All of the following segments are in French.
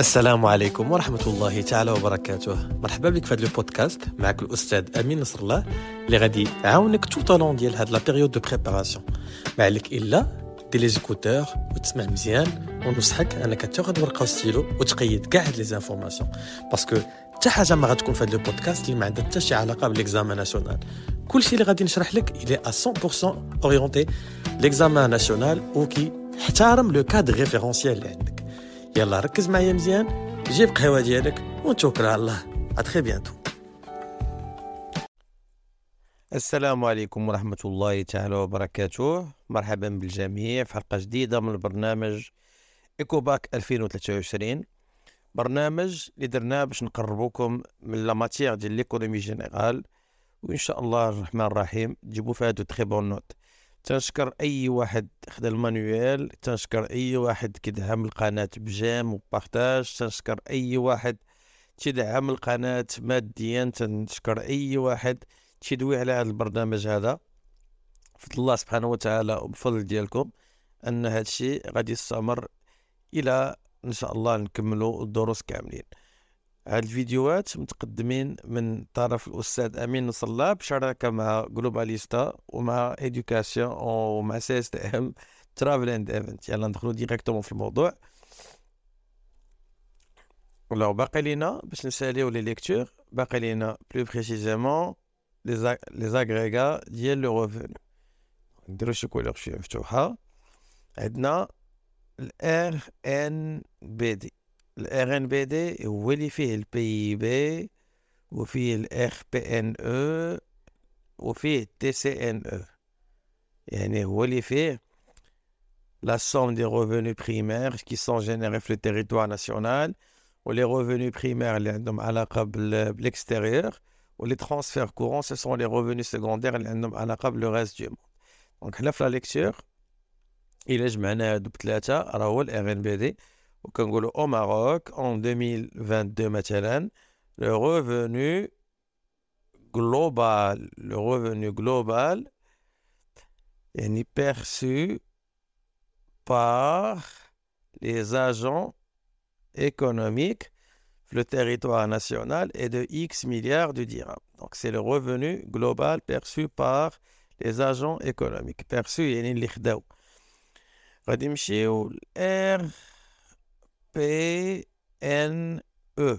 السلام عليكم ورحمة الله تعالى وبركاته. مرحبا بك في هذا البودكاست معك الأستاذ أمين نصر الله اللي غادي يعاونك تو طالون ديال هاد لا بيريود دو بريباراسيون ما عليك إلا دير لي زيكوتور وتسمع مزيان ونصحك أنك تاخذ ورقه وستيلو وتقيد كاع هاد لي زانفورماسيون باسكو حتى حاجة ما غتكون في هاد البودكاست اللي ما عندها حتى شي علاقة بالاكزامان ناسيونال كلشي اللي غادي نشرح لك الي ا 100% اورينتي ليكزامان ناسيونال وكي احترم لو كادر ريفيرونسيال اللي عندك يلا ركز معايا مزيان. جيب قهوة ديالك ونتوكل على الله. ا بيانتو السلام عليكم ورحمة الله تعالى وبركاته. مرحبا بالجميع في حلقة جديدة من البرنامج إيكوباك 2023 برنامج اللي درناه باش نقربوكم من لا ماتيغ ديال ليكونومي جينيرال وإن شاء الله الرحمن الرحيم تجيبوا فيها دو تخي بون نوت تنشكر أي واحد خدا المانيوال تنشكر أي واحد كيدعم القناة بجام وبارتاج تنشكر أي واحد تدعم القناة ماديا تنشكر أي واحد تشدوي على هذا البرنامج هذا. فضل الله سبحانه وتعالى وبفضل ديالكم أن هذا الشيء غادي يستمر إلى إن شاء الله نكملوا الدروس كاملين. هاد الفيديوهات متقدمين من طرف الأستاذ أمين نصر الله بشراكه مع جلوباليستا ومع ايدوكاسيون ومع سي إس تي إم ترافل إند إيفنت. يلا ندخلوا ديريكتومون في الموضوع. ولو باقي لينا باش نساليو لي ليكتور باقي لينا بلو بريسيزيمون لي زاغريغا ديال لو روفوني نديرو شي كولور شوية مفتوحة. عندنا الار ان بي دي الار ان بي دي هو اللي فيه البي بي وفيه الار بي ان او وفيه تي سي ان او يعني هو اللي فيه la somme des revenus primaires qui sont générés في le territoire national و les revenus primaires اللي عندهم علاقة بالاكستيريور و les transferts courants ce sont les revenus secondaires اللي عندهم علاقة بلو reste du monde دونك حنا في لا ليكتور الا جمعنا هادو بثلاثة au Congo, au Maroc, en 2022, le revenu global, le revenu global est perçu par les agents économiques le territoire national est de X milliards de dirhams. Donc, c'est le revenu global perçu par les agents économiques. Perçu, il y a une نمشيو R P N E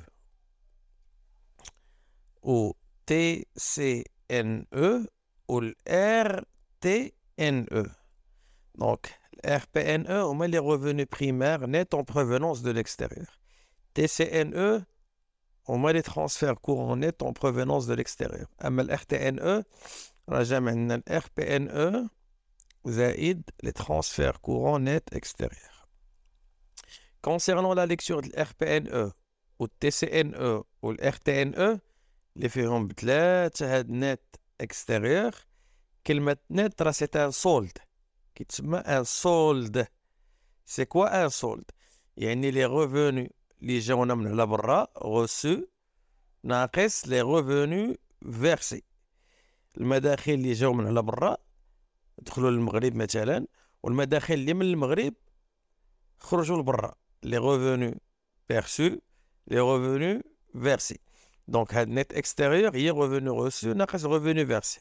ou T C N E ou R T N E. Donc RPNE on met les revenus primaires nets en provenance de l'extérieur. TCNE on met les transferts courants nets en provenance de l'extérieur. أما ال RTNE راجع عندنا ال RPNE زائد les transferts courants nets extérieurs. Concernant la lecture de l'RPNE ou TCNE ou le RTNE اللي فيهم بثلاثة هاد نت اكستيريور كلمة نت راه سي ان سولد كيتسمى ان سولد سي كوا ان سولد يعني لي ريفوني اللي جاونا من على برا غوسو ناقص لي ريفوني فيرسي المداخل اللي جاو من على برا دخلوا للمغرب مثلا والمداخل اللي من المغرب خرجوا لبرا لي ريفوني بيرسو لي ريفوني فيرسي دونك هاد نت اكستيريور هي ريفوني غوسو ناقص ريفوني فيرسي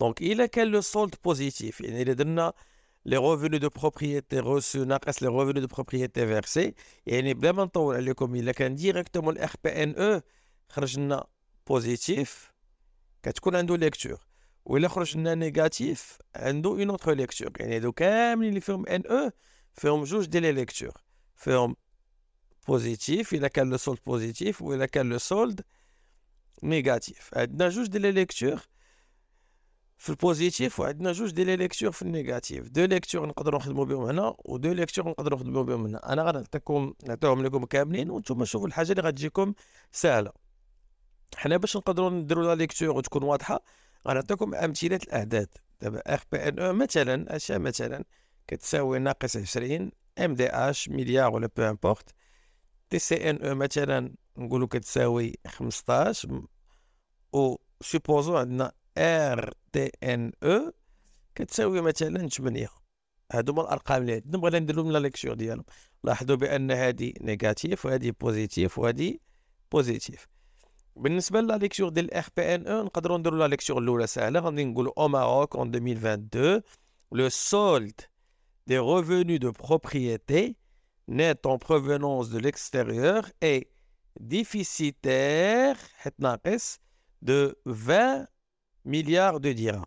دونك الا كان لو سولد بوزيتيف يعني الا درنا لي روفونو دو بروبريتي روسو ناقص لي روفونو دو بروبريتي فيرسي يعني بلا ما نطول عليكم الا كان ديريكتومون الاخ بي ان او خرج لنا بوزيتيف كتكون عنده ليكتور وإلا خرج لنا نيجاتيف عنده اون اوتر ليكتور يعني هادو كاملين اللي فيهم ان او فيهم جوج ديال لي ليكتور فيهم بوزيتيف الا كان لو سولد بوزيتيف والا كان لو سولد نيجاتيف عندنا جوج ديال لي ليكتور في البوزيتيف وعندنا جوج ديال لي ليكتور في النيجاتيف دو ليكتور نقدروا نخدموا بهم هنا ودو ليكتور نقدروا نخدموا بهم هنا أنا غنعطيكم نعطيهم لكم كاملين وأنتم شوفوا الحاجة اللي غتجيكم سهله حنا باش نقدروا نديروا لا ليكتور وتكون واضحه غنعطيكم امثله الاعداد دابا اف بي ان أو مثلا اشياء مثلا كتساوي ناقص 20 ام دي اش مليار ولا بو امبورت تي سي ان أو مثلا نقولوا كتساوي 15 و سوبوزو عندنا ار تي ان أو كتساوي مثلا 8 هادو هما الأرقام اللي عندنا بغينا ندير لهم لا ليكتور ديالهم. لاحظوا بأن هذه نيجاتيف وهذه بوزيتيف وهذه بوزيتيف بالنسبة لا ليكتور ديال الاخ بي ان أو نقدروا نديروا لا ليكتور الأولى سهلة. غادي نقولوا أو ماروك en 2022 le solde des revenus de propriété net en provenance de l'extérieur est déficitaire de 20 milliards de dirhams.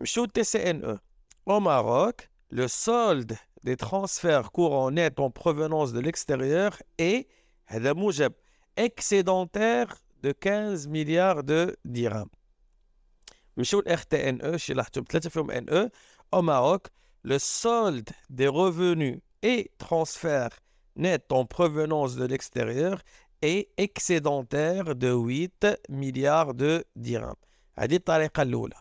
TCNE. Au Maroc, le solde des transferts courants nets en provenance de l'extérieur est excédentaire de 15 milliards de dirhams. RTNE, e au Maroc, le solde des revenus et transferts nets en provenance de l'extérieur est excédentaire de 8 milliards de dirhams هذه الطريقة الأولى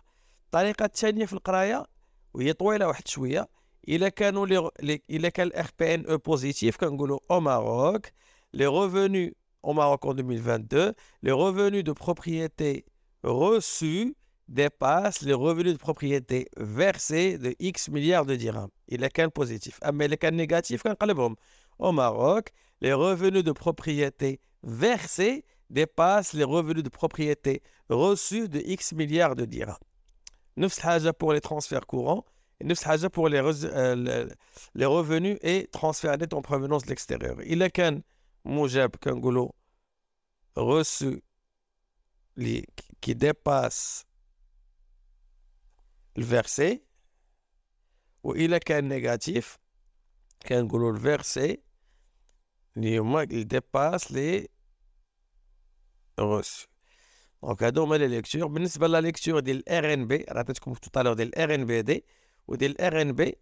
الطريقة الثانية في القراية وهي طويلة واحد شوية إلا كانوا لي إلا كان الإخ بي إن أو بوزيتيف كنقولوا أو ماروك les revenus au Maroc en 2022 les revenus de propriété reçus dépasse les revenus de propriété versés de X milliards de dirhams. Il est qu'un positif. Ah Mais il y a cas négatif, au Maroc, les revenus de propriété versés dépassent les revenus de propriété reçus de X milliards de dirhams. Nous pour les transferts courants et nous pour les, euh, les revenus et transferts nets en provenance de l'extérieur. Il est qu'un Moujab Kangoulou reçu qui dépasse le verset وإلا كان نيجاتيف كنقولوا الفيرسي اللي هما اللي ديباس لي reçus دونك هادو هما لي ليكتور بالنسبه لا ليكتور ديال الار ان بي عطيتكم تو ديال الار ان بي دي وديال الار ان بي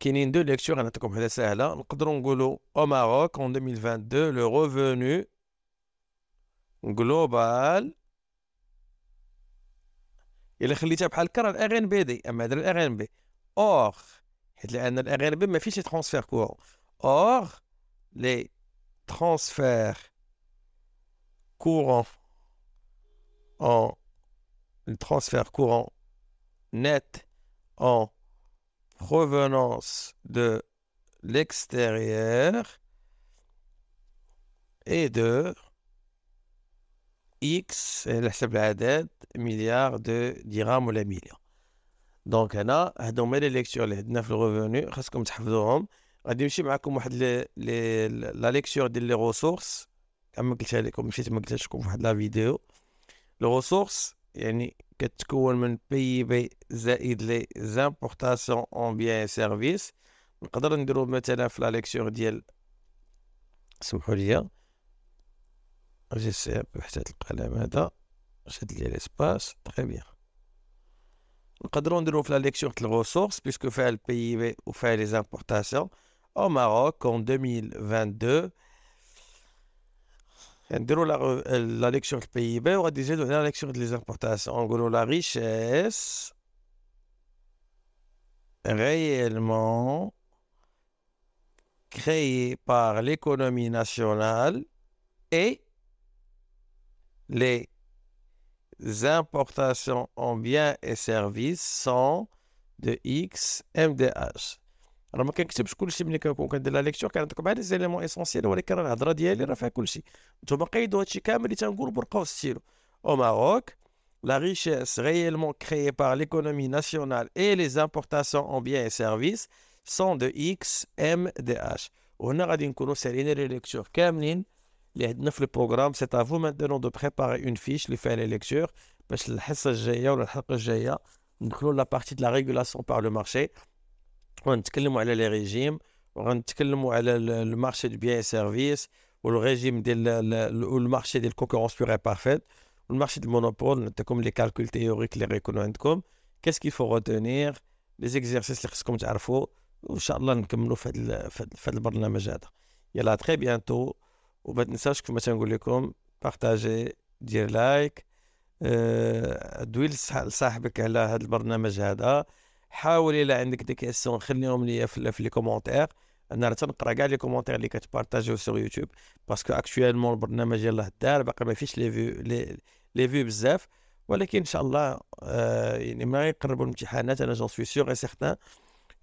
كاينين دو ليكتور غنعطيكم وحده ساهله نقدروا نقولوا او ماروك en 2022 لو ريفونو global الا خليتها بحال هكا راه الار ان بي دي اما هذا الار ان بي اور حيت لان الار ان بي ما فيش ترونسفير كورون اور لي ترونسفير كورون en le transfert courant net en provenance de l'extérieur est de X على حسب العدد مليار دو درهم ولا مليون دونك هنا هادو هما لي ليكتور اللي عندنا في الريفوني خاصكم تحفظوهم غادي نمشي معكم واحد لي لا ليكتور ديال لي ريسورس كما قلتها لكم مشيت ما قلتهاش لكم في واحد لا فيديو لي ريسورس يعني كتكون من بي بي زائد لي زامبورتاسيون اون بيان سيرفيس نقدر نديرو مثلا في لا ليكتور ديال سمحوا لي J'essaie بحثة القلم هذا شد لي ليسباس تخي بيان نقدروا نديرو في لا ليكتور تاع الريسورس بيسكو فيها البي بي وفيها لي زامبورتاسيون او ماروك en 2022 نديرو لا لا ليكتور البي بي وغادي نزيدو على لا ليكتور ديال لي زامبورتاسيون نقولو لا ريشيس réellement créée par l'économie nationale et les importations en biens et services sont de X MDH راه ما كنكتبش كلشي ملي كنكون كندير لا ليكتور كنعطيكم غير لي زيليمون اسونسيال ولكن راه الهضره ديالي راه فيها كلشي نتوما قيدوا هادشي كامل اللي تنقول برقه وستيلو au Maroc la richesse réellement créée par l'économie nationale et les importations en biens et services sont de X MDH وهنا غادي les le programme, c'est à vous maintenant de préparer une fiche, les faire les lectures, parce que la ou la partie de la régulation par le marché. On va les régimes, on va le marché du bien et service, ou le marché de la concurrence pure et parfaite, ou le marché du monopole, comme les calculs théoriques, les comme Qu'est-ce qu'il faut retenir? Les exercices, comme tu as fait, faire le. Il a très bientôt. وما تنساوش كما تنقول لكم بارطاجي دير لايك أه دوي لصاحبك على هذا البرنامج هذا. حاول إلى عندك دي كيسيون خليهم ليا في, لي كومونتير. أنا راه تنقرا كاع لي كومونتير اللي كتبارطاجيو سور يوتيوب باسكو اكطويلمون البرنامج يلاه دار باقي ما فيش لي فيو لي, فيو بزاف. ولكن إن شاء الله آه يعني ما يقربوا الامتحانات أنا جون سوي سيغ اي سيغتان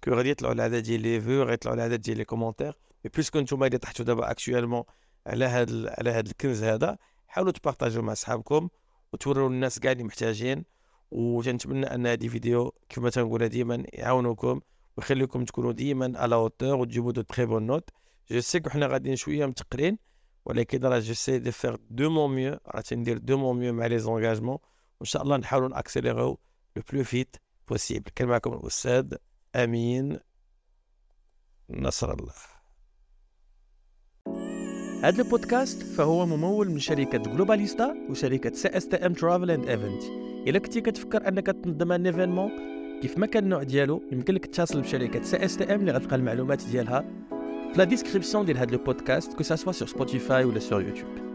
كو غادي يطلعوا العدد ديال لي فيو غادي يطلعوا العدد ديال لي كومونتير. مي بيسكو نتوما اللي طحتوا دابا اكشوالمون على هذا على هذا الكنز هذا. حاولوا تبارطاجيو مع صحابكم وتوروا الناس كاع اللي محتاجين. وتنتمنى أن هذه فيديو كما تنقولها ديما يعاونوكم ويخليكم تكونوا ديما على اوتور وتجيبوا دو تري بون نوت جو سي كو حنا غاديين شوية متقرين ولكن راه جو سي دو فيغ دو مون ميو راه تندير دو مون ميو مع لي زونغاجمون وإن شاء الله نحاولوا ناكسيليريو لو بلو فيت بوسيبل كان معكم الأستاذ أمين نصر الله. هذا البودكاست فهو ممول من شركة جلوباليستا وشركة سي إس تي إم ترافل اند ايفنت إلا كنتي كتفكر أنك تنظم ان ايفينمون كيف ما كان النوع ديالو يمكن لك تتصل بشركة سي إس تي إم اللي غتلقى المعلومات ديالها في لا ديسكريبسيون ديال هذا البودكاست كو سوا سور سبوتيفاي ولا سور يوتيوب